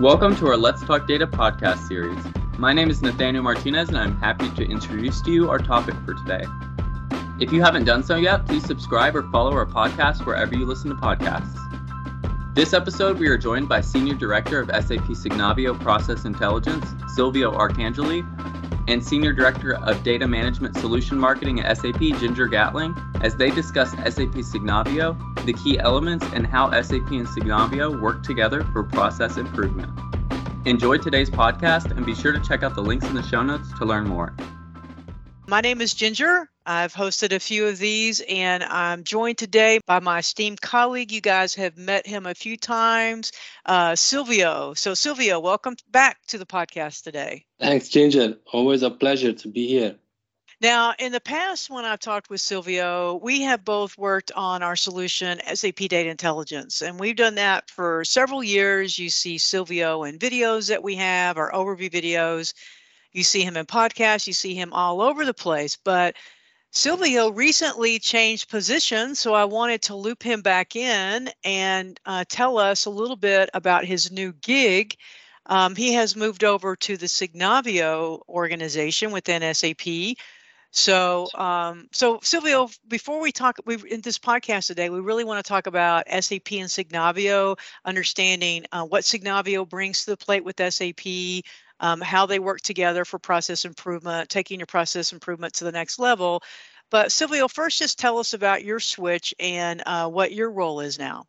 Welcome to our Let's Talk Data podcast series. My name is Nathaniel Martinez, and I'm happy to introduce to you our topic for today. If you haven't done so yet, please subscribe or follow our podcast wherever you listen to podcasts. This episode, we are joined by Senior Director of SAP Signavio Process Intelligence, Silvio Arcangeli, and Senior Director of Data Management Solution Marketing at SAP, Ginger Gatling, as they discuss SAP Signavio, the key elements, and how SAP and Signavio work together for process improvement. Enjoy today's podcast and be sure to check out the links in the show notes to learn more. My name is Ginger. I've hosted a few of these, and I'm joined today by my esteemed colleague. You guys have met him a few times, uh, Silvio. So, Silvio, welcome back to the podcast today. Thanks, Ginger. Always a pleasure to be here. Now, in the past, when I've talked with Silvio, we have both worked on our solution, SAP Data Intelligence, and we've done that for several years. You see Silvio in videos that we have, our overview videos. You see him in podcasts, you see him all over the place. But Silvio recently changed positions, so I wanted to loop him back in and uh, tell us a little bit about his new gig. Um, he has moved over to the Signavio organization within SAP. So, um, so Silvio, before we talk, we in this podcast today, we really want to talk about SAP and Signavio, understanding uh, what Signavio brings to the plate with SAP, um, how they work together for process improvement, taking your process improvement to the next level. But Silvio, first, just tell us about your switch and uh, what your role is now.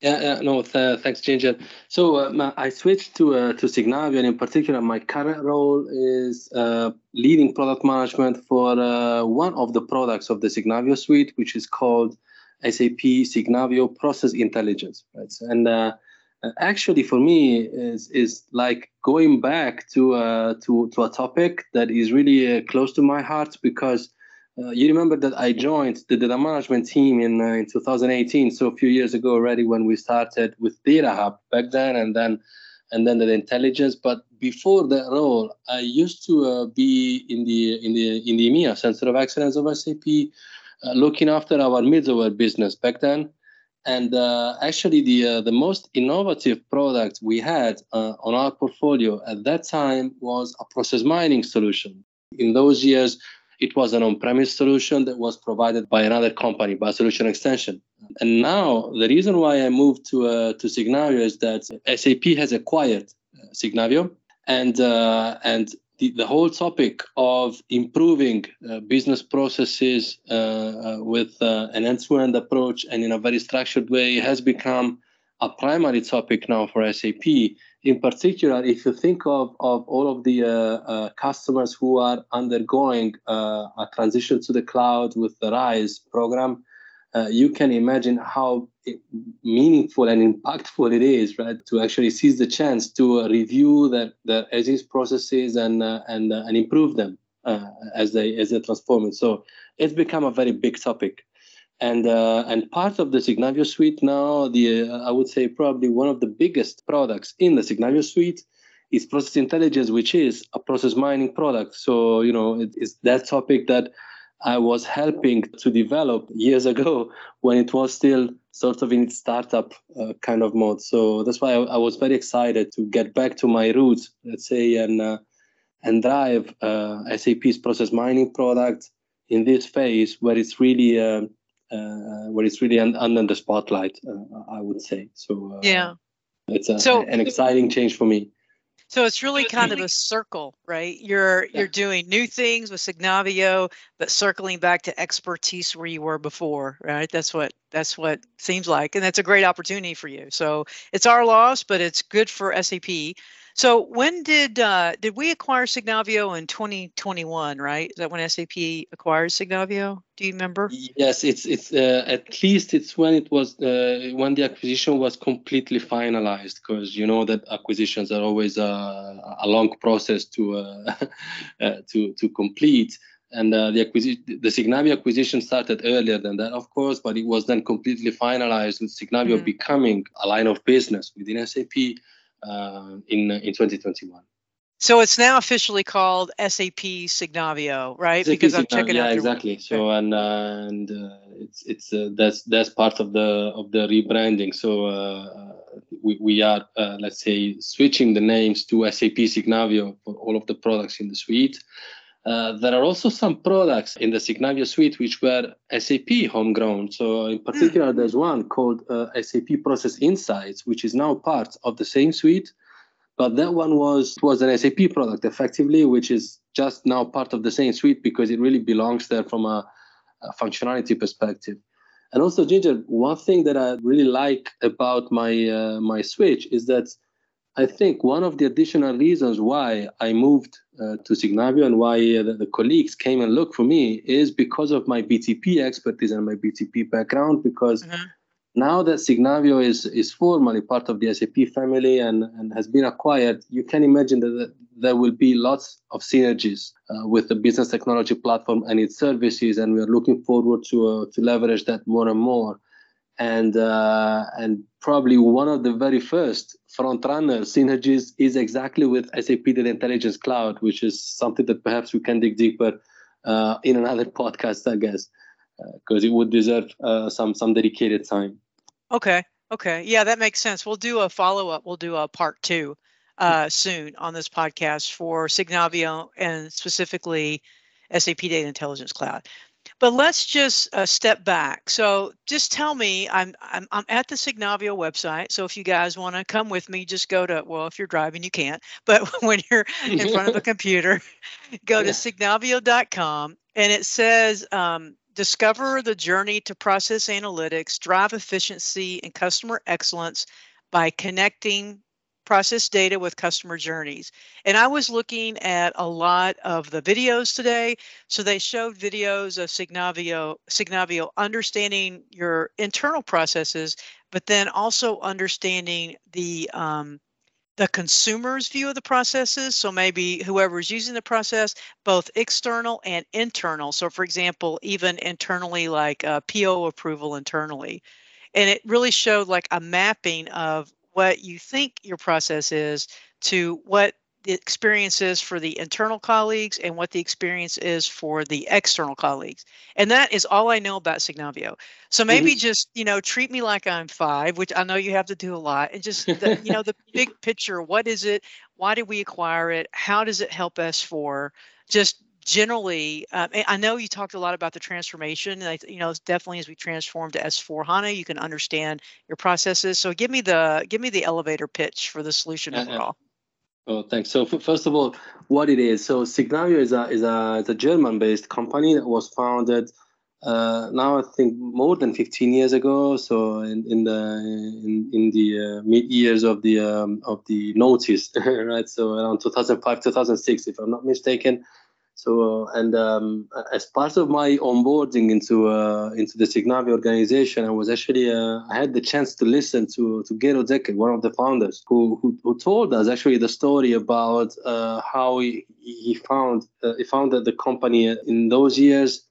Yeah, no, th- thanks, Ginger. So my, I switched to uh, to Signavio, and in particular, my current role is uh, leading product management for uh, one of the products of the Signavio suite, which is called SAP Signavio Process Intelligence. Right? And uh, actually for me is is like going back to uh, to to a topic that is really uh, close to my heart because uh, you remember that I joined the data management team in uh, in 2018, so a few years ago already when we started with Data Hub back then, and then and then the intelligence. But before that role, I used to uh, be in the in the in the EMEA Center of Excellence of SAP, looking after our middleware business back then and uh, actually, the uh, the most innovative product we had uh, on our portfolio at that time was a process mining solution. In those years, it was an on-premise solution that was provided by another company, by Solution Extension. And now, the reason why I moved to uh, to Signavio is that SAP has acquired uh, Signavio, and uh, and the, the whole topic of improving uh, business processes uh, uh, with uh, an end-to-end approach and in a very structured way has become a primary topic now for SAP. In particular, if you think of, of all of the uh, uh, customers who are undergoing a transition to the cloud with the RISE program, uh, you can imagine how meaningful and impactful it is, right, to actually seize the chance to uh, review the, the as processes and uh, and uh, and improve them uh, as they as they transform it. So it's become a very big topic, and uh, and part of the Signavio suite now, the I would say probably one of the biggest products in the Signavio suite is process intelligence, which is a process mining product. So you know it is that topic that I was helping to develop years ago when it was still sort of in its startup uh, kind of mode. So that's why I, I, was very excited to get back to my roots, let's say, and uh, and drive uh, SAP's process mining product in this phase where it's really uh, uh, where it's really under the spotlight. Uh, I would say so. yeah, it's a, so, an exciting change for me. So it's really kind of a circle, right? You're yeah. you're doing new things with Signavio, but circling back to expertise where you were before, right? That's what that's what seems like, and that's a great opportunity for you. So it's our loss, but it's good for SAP. So when did uh, did we acquire Signavio in 2021? Right? Is that when SAP acquired Signavio? Do you remember? Yes, it's it's uh, at least it's when it was uh, when the acquisition was completely finalized. Because you know that acquisitions are always a, a long process to uh, uh, to to complete. And uh, the acquisition, the Signavio acquisition started earlier than that, of course, but it was then completely finalized with Signavio mm-hmm. becoming a line of business within SAP uh, in in 2021. So it's now officially called SAP Signavio, right? SAP because I'm checking yeah, out. Yeah, exactly. So and uh, and uh, it's it's uh, that's that's part of the of the rebranding. So uh, we, we are, uh, let's say, switching the names to SAP Signavio for all of the products in the suite. Uh, there are also some products in the Signavio suite which were SAP homegrown. So, in particular, there's one called uh, SAP Process Insights, which is now part of the same suite. But that one was was an SAP product, effectively, which is just now part of the same suite because it really belongs there from a, a functionality perspective. And also, Ginger, one thing that I really like about my uh, my switch is that I think one of the additional reasons why I moved uh, to Signavio and why uh, the, the, colleagues came and looked for me is because of my BTP expertise and my BTP background. Because mm-hmm. now that Signavio is is formally part of the SAP family and, and has been acquired, you can imagine that there will be lots of synergies uh, with the business technology platform and its services, and we are looking forward to uh, to leverage that more and more. And uh, and probably one of the very first front runner synergies is exactly with SAP Data Intelligence Cloud, which is something that perhaps we can dig deeper uh, in another podcast, I guess, because uh, it would deserve uh, some some dedicated time. Okay. Okay. Yeah, that makes sense. We'll do a follow up. We'll do a part two uh, soon on this podcast for Signavio and specifically SAP Data Intelligence Cloud. But let's just uh, step back. So just tell me, I'm, I'm I'm at the Signavio website. So if you guys want to come with me, just go to well, if you're driving, you can't. But when you're in front of a computer, go to signavio.com, and it says um, discover the journey to process analytics, drive efficiency and customer excellence by connecting process data with customer journeys. And I was looking at a lot of the videos today. So they showed videos of Signavio, Signavio understanding your internal processes, but then also understanding the um, the consumer's view of the processes. So maybe whoever's using the process, both external and internal. So for example, even internally, like uh, PO approval internally. And it really showed like a mapping of what you think your process is to what the experience is for the internal colleagues and what the experience is for the external colleagues. And that is all I know about Signavio. So maybe mm-hmm. just, you know, treat me like I'm five, which I know you have to do a lot, and just, the, you know, the big picture. What is it? Why did we acquire it? How does it help us for Just generally, um, I know you talked a lot about the transformation. And I, you know, definitely as we transform to S4 HANA, you can understand your processes. So give me the give me the elevator pitch for the solution uh-huh. overall. Oh, thanks. So first of all, what it is? So Signavio is a is a, is a German-based company that was founded uh, now I think more than 15 years ago. So in, in the in, in the uh, mid years of the um, of the notice, right? So around 2005 2006, if I'm not mistaken. So, uh, and um, as part of my onboarding into uh, into the Signavio organization, I was actually uh, I had the chance to listen to to Gero Decker, one of the founders, who who, who told us actually the story about how he he found he founded the company in those years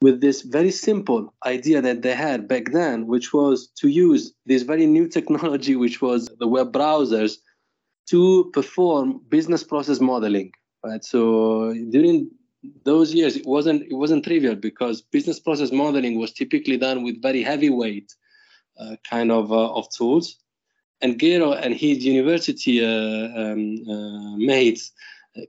with this very simple idea that they had back then, which was to use this very new technology, which was the web browsers, to perform business process modeling right? So during those years, it wasn't it wasn't trivial because business process modeling was typically done with very heavyweight uh, kind of uh, of tools, and Gero and his university uh, um, uh, mates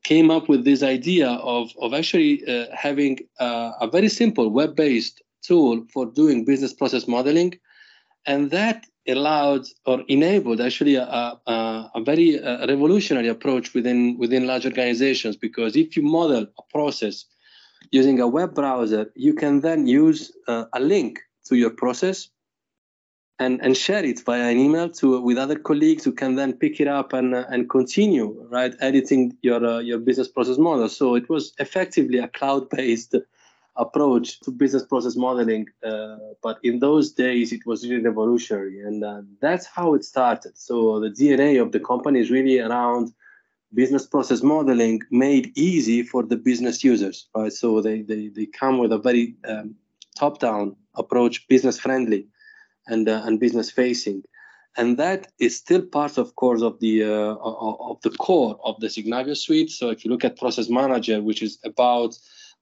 came up with this idea of of actually uh, having a very simple web-based tool for doing business process modeling, and that allowed or enabled actually a, a, a very uh, revolutionary approach within within large organizations because if you model a process using a web browser you can then use uh, a link to your process and, and share it via an email to with other colleagues who can then pick it up and uh, and continue right editing your uh, your business process model. So it was effectively a cloud based approach to business process modeling. Uh, but in those days, it was really revolutionary. And uh, that's how it started. So the DNA of the company is really around business process modeling made easy for the business users, right? So they, they, they come with a very um, top down approach, business friendly and, uh, and business facing. And that is still part, of course, of the uh, of the core of the Signavio suite. So if you look at Process Manager, which is about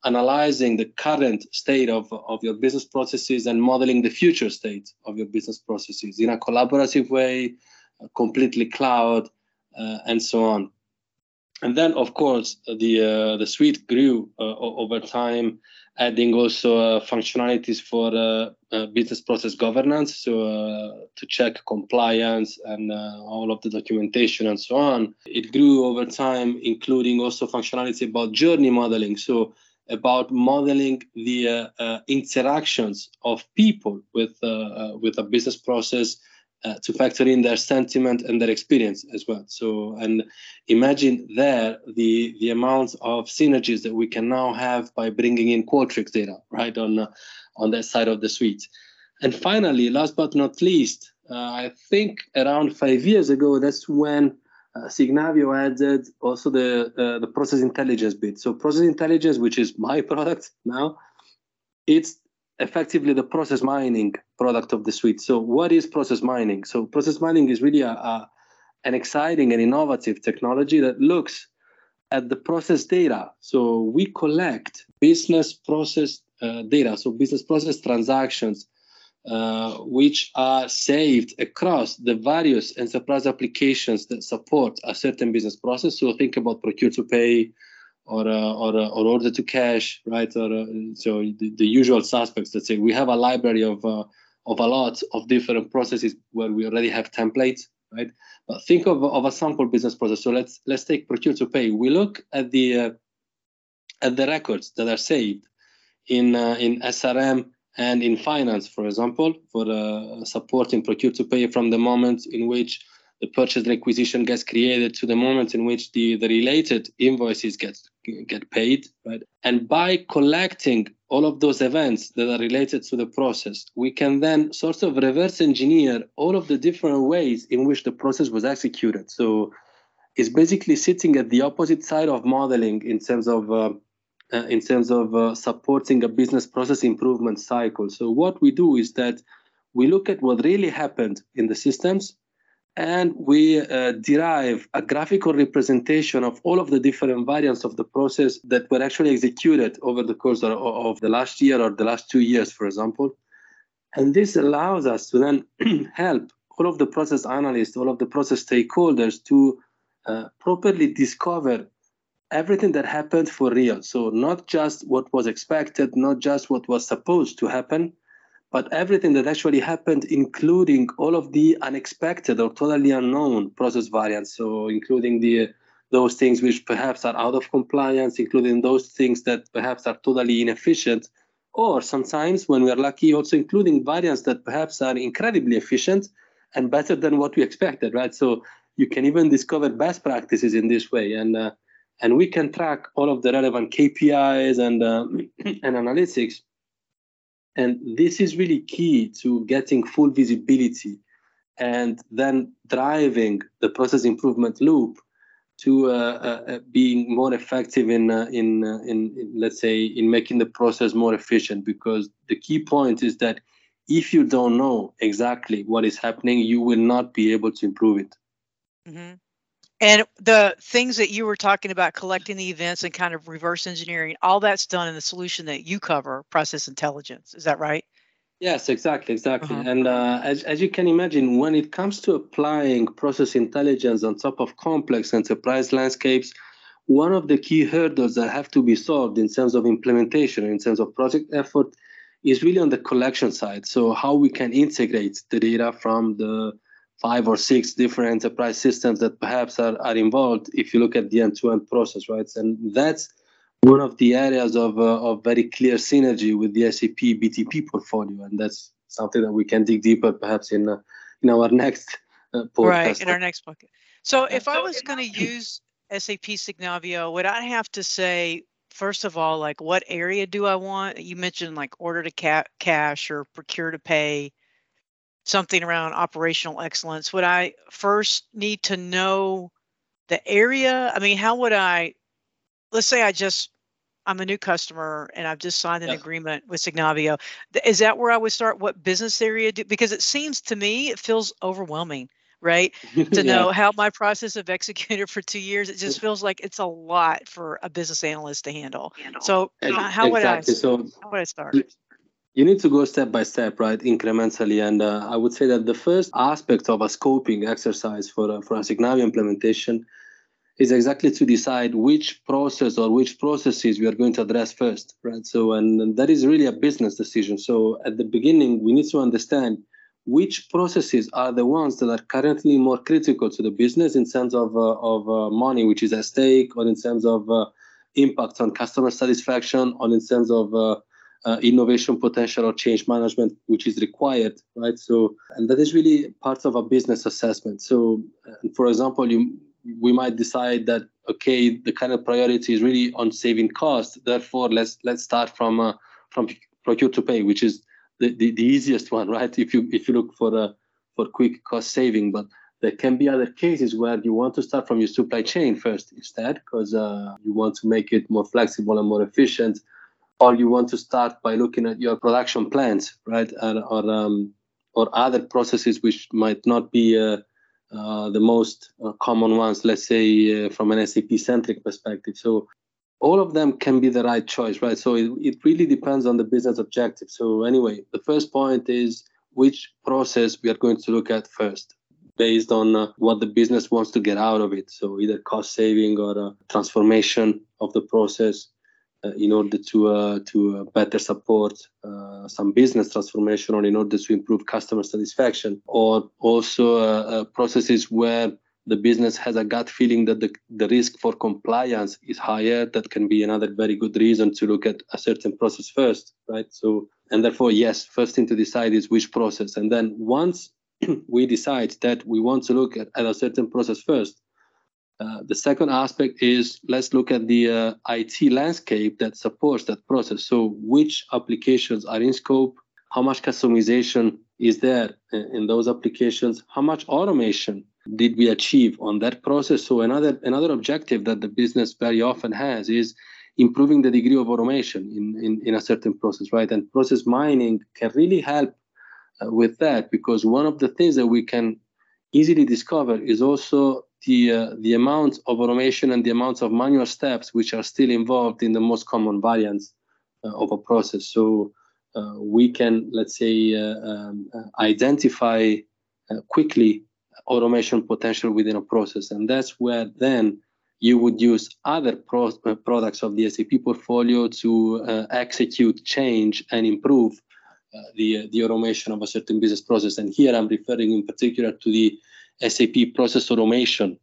analyzing the current state of, of your business processes and modeling the future state of your business processes in a collaborative way completely cloud, uh, and so on. And then, of course, the uh, the suite grew uh, over time, adding also functionalities for business process governance, so to check compliance and all of the documentation and so on. It grew over time, including also functionality about journey modeling. So about modeling the uh, uh, interactions of people with uh, with a business process uh, to factor in their sentiment and their experience as well. So, and imagine there the the amount of synergies that we can now have by bringing in Qualtrics data, right on uh, on that side of the suite. And finally, last but not least, uh, I think around five years ago, that's when uh, Signavio added also the uh, the process intelligence bit. So, process intelligence, which is my product now, it's effectively the process mining product of the suite. So, what is process mining? So, process mining is really a, a, an exciting and innovative technology that looks at the process data. So, we collect business process uh, data, so business process transactions, uh, which are saved across the various enterprise applications that support a certain business process. So, think about procure to pay or uh, or, uh, or order to cash, right? Or uh, so the, the, usual suspects. Let's say we have a library of of a lot of different processes where we already have templates, right? But think of, of a sample business process. So let's let's take procure to pay. We look at the uh, at the records that are saved in uh, in SRM and in finance, for example, for uh, supporting procure to pay from the moment in which the purchase requisition gets created to the moment in which the, the related invoices get get paid right? And by collecting all of those events that are related to the process we can then sort of reverse engineer all of the different ways in which the process was executed. So it's basically sitting at the opposite side of modeling in terms of uh, uh, in terms of uh, supporting a business process improvement cycle so what we do is that we look at what really happened in the systems and we uh, derive a graphical representation of all of the different variants of the process that were actually executed over the course of, of the last year or the last two years, for example. And this allows us to then help all of the process analysts, all of the process stakeholders to uh, properly discover everything that happened for real. So, not just what was expected, not just what was supposed to happen, but everything that actually happened, including all of the unexpected or totally unknown process variants. So, including the those things which perhaps are out of compliance, including those things that perhaps are totally inefficient, or sometimes, when we are lucky, also including variants that perhaps are incredibly efficient and better than what we expected, right? So you can even discover best practices in this way, and uh, and we can track all of the relevant KPIs and uh, and analytics and this is really key to getting full visibility and then driving the process improvement loop to uh, uh, uh being more effective in, uh, in, uh, in, in, let's say, in making the process more efficient. Because the key point is that if you don't know exactly what is happening, you will not be able to improve it. Mm-hmm. And the things that you were talking about, collecting the events and kind of reverse engineering, all that's done in the solution that you cover, process intelligence. Is that right? Yes, exactly, exactly. Uh-huh. And uh, as, as you can imagine, when it comes to applying process intelligence on top of complex enterprise landscapes, one of the key hurdles that have to be solved in terms of implementation, in terms of project effort, is really on the collection side. So, how we can integrate the data from the five or six different enterprise systems that perhaps are, are involved if you look at the end-to-end process, right? And that's one of the areas of, uh, of very clear synergy with the SAP BTP portfolio, and that's something that we can dig deeper perhaps in uh, in our next uh, podcast. Right, in our next book. So if I was going to use SAP Signavio, would I have to say first of all, like what area do I want? You mentioned like order to ca- cash or procure to pay something around operational excellence, would I first need to know the area? I mean, how would I, let's say I just, I'm a new customer and I've just signed an agreement with Signavio. Is that where I would start? What business area do? Because it seems to me, it feels overwhelming, right? to yeah. know how my process of executed for two years, it just feels like it's a lot for a business analyst to handle. So how, how would I, so, how would I start? You need to go step by step, right, incrementally. And uh, I would say that the first aspect of a scoping exercise for a, for a Signavio implementation is exactly to decide which process or which processes we are going to address first, right? So, and, that is really a business decision. So, at the beginning, we need to understand which processes are the ones that are currently more critical to the business in terms of uh, of uh, money which is at stake, or in terms of uh, impact on customer satisfaction, or in terms of uh, innovation potential or change management which is required, right? So, and that is really part of a business assessment. So, uh, for example, you we might decide that okay, the kind of priority is really on saving costs. Therefore, let's let's start from uh, from procure to pay, which is the, the, the, easiest one, right? If you if you look for a for quick cost saving, but there can be other cases where you want to start from your supply chain first instead, because uh, you want to make it more flexible and more efficient, or you want to start by looking at your production plants, right, or or, um, or other processes which might not be uh, uh, the most uh, common ones, let's say uh, from an SAP centric perspective. So all of them can be the right choice, right? So it, it really depends on the business objective. So anyway, the first point is which process we are going to look at first based on uh, what the business wants to get out of it. So either cost saving or uh, transformation of the process in order to uh, to uh, better support uh, some business transformation or in order to improve customer satisfaction or also processes where the business has a gut feeling that the, the risk for compliance is higher that can be another very good reason to look at a certain process first right? So and therefore yes first thing to decide is which process. And then once we decide that we want to look at, at a certain process first uh, the second aspect is let's look at the uh, IT landscape that supports that process. So, which applications are in scope? How much customization is there in those applications? How much automation did we achieve on that process? So another another objective that the business very often has is improving the degree of automation in, in, in a certain process, right? And process mining can really help uh, with that because one of the things that we can easily discover is also the uh, the amount of automation and the amount of manual steps which are still involved in the most common variants uh, of a process. So uh, we can, let's say, uh, um, uh, identify uh, quickly automation potential within a process. And that's where then you would use other pro- products of the SAP portfolio to execute, change, and improve the, the automation of a certain business process. And here I'm referring in particular to the SAP process automation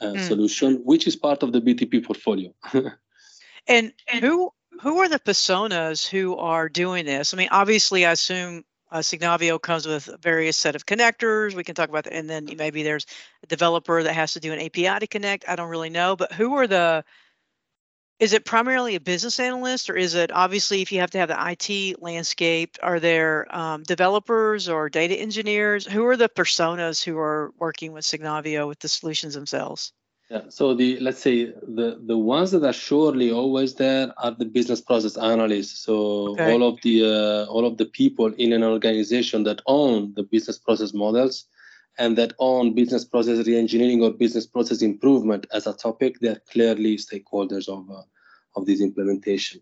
uh, mm. solution, which is part of the BTP portfolio. and who who are the personas who are doing this? I mean, obviously, I assume uh, Signavio comes with various set of connectors. We can talk about that, and then maybe there's a developer that has to do an API to connect. I don't really know, but who are the? Is it primarily a business analyst, or is it obviously if you have to have the IT landscape? Are there um, developers or data engineers? Who are the personas who are working with Signavio with the solutions themselves? Yeah. So the let's say the the ones that are surely always there are the business process analysts. So okay. all of the uh, all of the people in an organization that own the business process models and that on business process reengineering or business process improvement as a topic, they're clearly stakeholders of uh, of this implementation.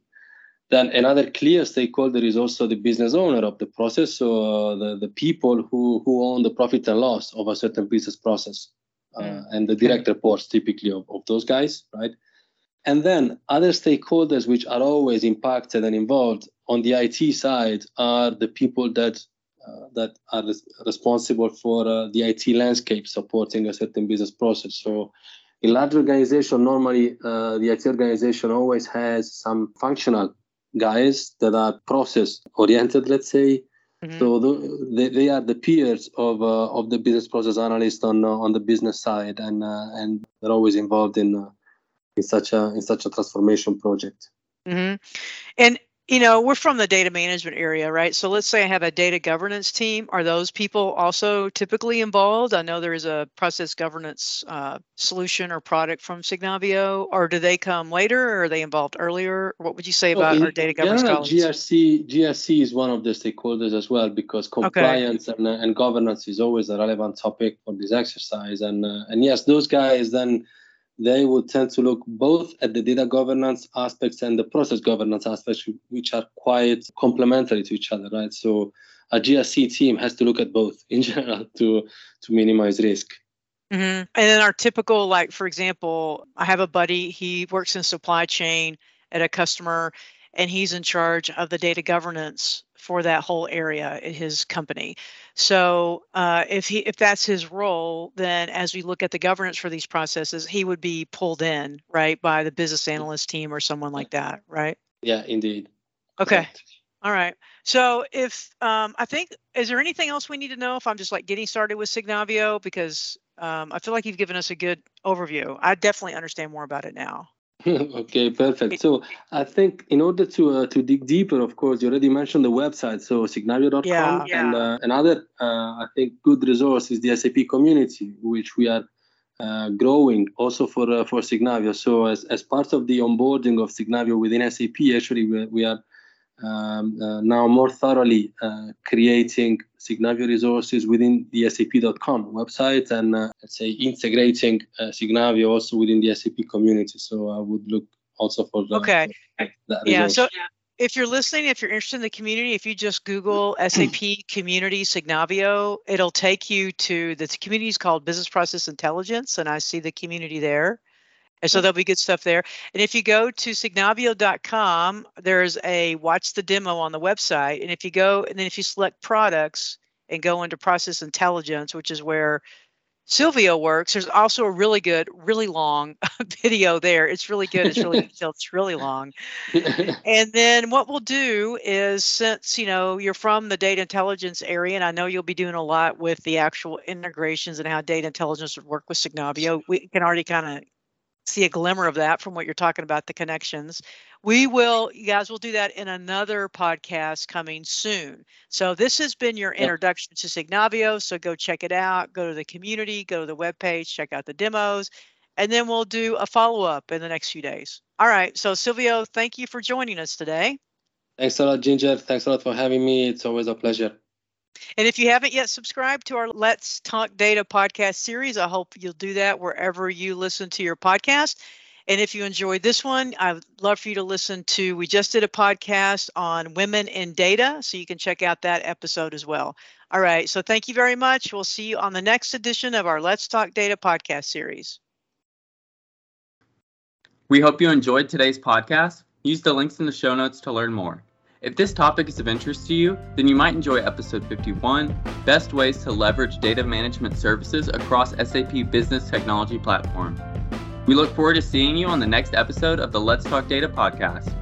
Then another clear stakeholder is also the business owner of the process, so uh, the, the people who, who own the profit and loss of a certain business process uh, mm. and the direct reports typically of, of those guys, right? And then other stakeholders which are always impacted and involved on the IT side are the people that that are res- responsible for uh, the IT landscape supporting a certain business process. So in large organization, normally uh, the IT organization always has some functional guys that are process oriented, let's say, Mm-hmm. So the, they, they are the peers of uh, of the business process analyst on uh, on the business side, and uh, and they're always involved in uh, in such a in such a transformation project. Mm-hmm. And you know, we're from the data management area, right? So let's say I have a data governance team. Are those people also typically involved? I know there is a process governance uh, solution or product from Signavio, or do they come later or are they involved earlier? What would you say about oh, our data governance yeah, colleagues? GRC, GRC is one of the stakeholders as well because compliance okay. and, and governance is always a relevant topic for this exercise. And, uh, and yes, those guys then they would tend to look both at the data governance aspects and the process governance aspects, which are quite complementary to each other, right? So a GRC team has to look at both in general to to minimize risk. Mm-hmm. And then our typical, like for example, I have a buddy. He works in supply chain at a customer, and he's in charge of the data governance for that whole area in his company. So uh, if he if that's his role, then as we look at the governance for these processes, he would be pulled in right by the business analyst team or someone like that, right? Yeah, indeed. Okay. Correct. All right. So if um, I think, is there anything else we need to know if I'm just like getting started with Signavio? Because um, I feel like you've given us a good overview. I definitely understand more about it now. okay, perfect. So I think in order to uh, to dig deeper, of course, you already mentioned the website, so signavio.com, yeah, yeah. and uh, another uh, I think good resource is the SAP community, which we are uh, growing also for uh, for Signavio. So as as part of the onboarding of Signavio within SAP, actually we, we are um, uh, now more thoroughly uh, creating Signavio resources within the SAP.com website and uh, let's say integrating uh, Signavio also within the SAP community. So I would look also for the, okay. yeah. So if you're listening, if you're interested in the community, if you just Google SAP Community Signavio, it'll take you to the community is called Business Process Intelligence, and I see the community there. And so there'll be good stuff there. And if you go to signavio.com, there's a watch the demo on the website. And if you go, and then if you select products and go into process intelligence, which is where Silvio works, there's also a really good, really long video there. It's really good. It's really detailed. It's really long. and then what we'll do is since, you know, you're from the data intelligence area, and I know you'll be doing a lot with the actual integrations and how data intelligence would work with Signavio, we can already kind of see a glimmer of that from what you're talking about the connections. We will you guys will do that in another podcast coming soon. So this has been your introduction to signavio so go check it out. Go to the community go to the web page check out the demos and then we'll do a follow-up in the next few days. All right so silvio thank you for joining us today. Thanks a lot ginger thanks a lot for having me. It's always a pleasure and if you haven't yet subscribed to our Let's Talk Data podcast series, I hope you'll do that wherever you listen to your podcast. And if you enjoyed this one, I'd love for you to listen to. We just did a podcast on women in data, so you can check out that episode as well. All right. So thank you very much. We'll see you on the next edition of our Let's Talk Data podcast series. We hope you enjoyed today's podcast. Use the links in the show notes to learn more. If this topic is of interest to you, then you might enjoy episode 51 Best Ways to Leverage Data Management Services Across SAP Business Technology Platform. We look forward to seeing you on the next episode of the Let's Talk Data podcast.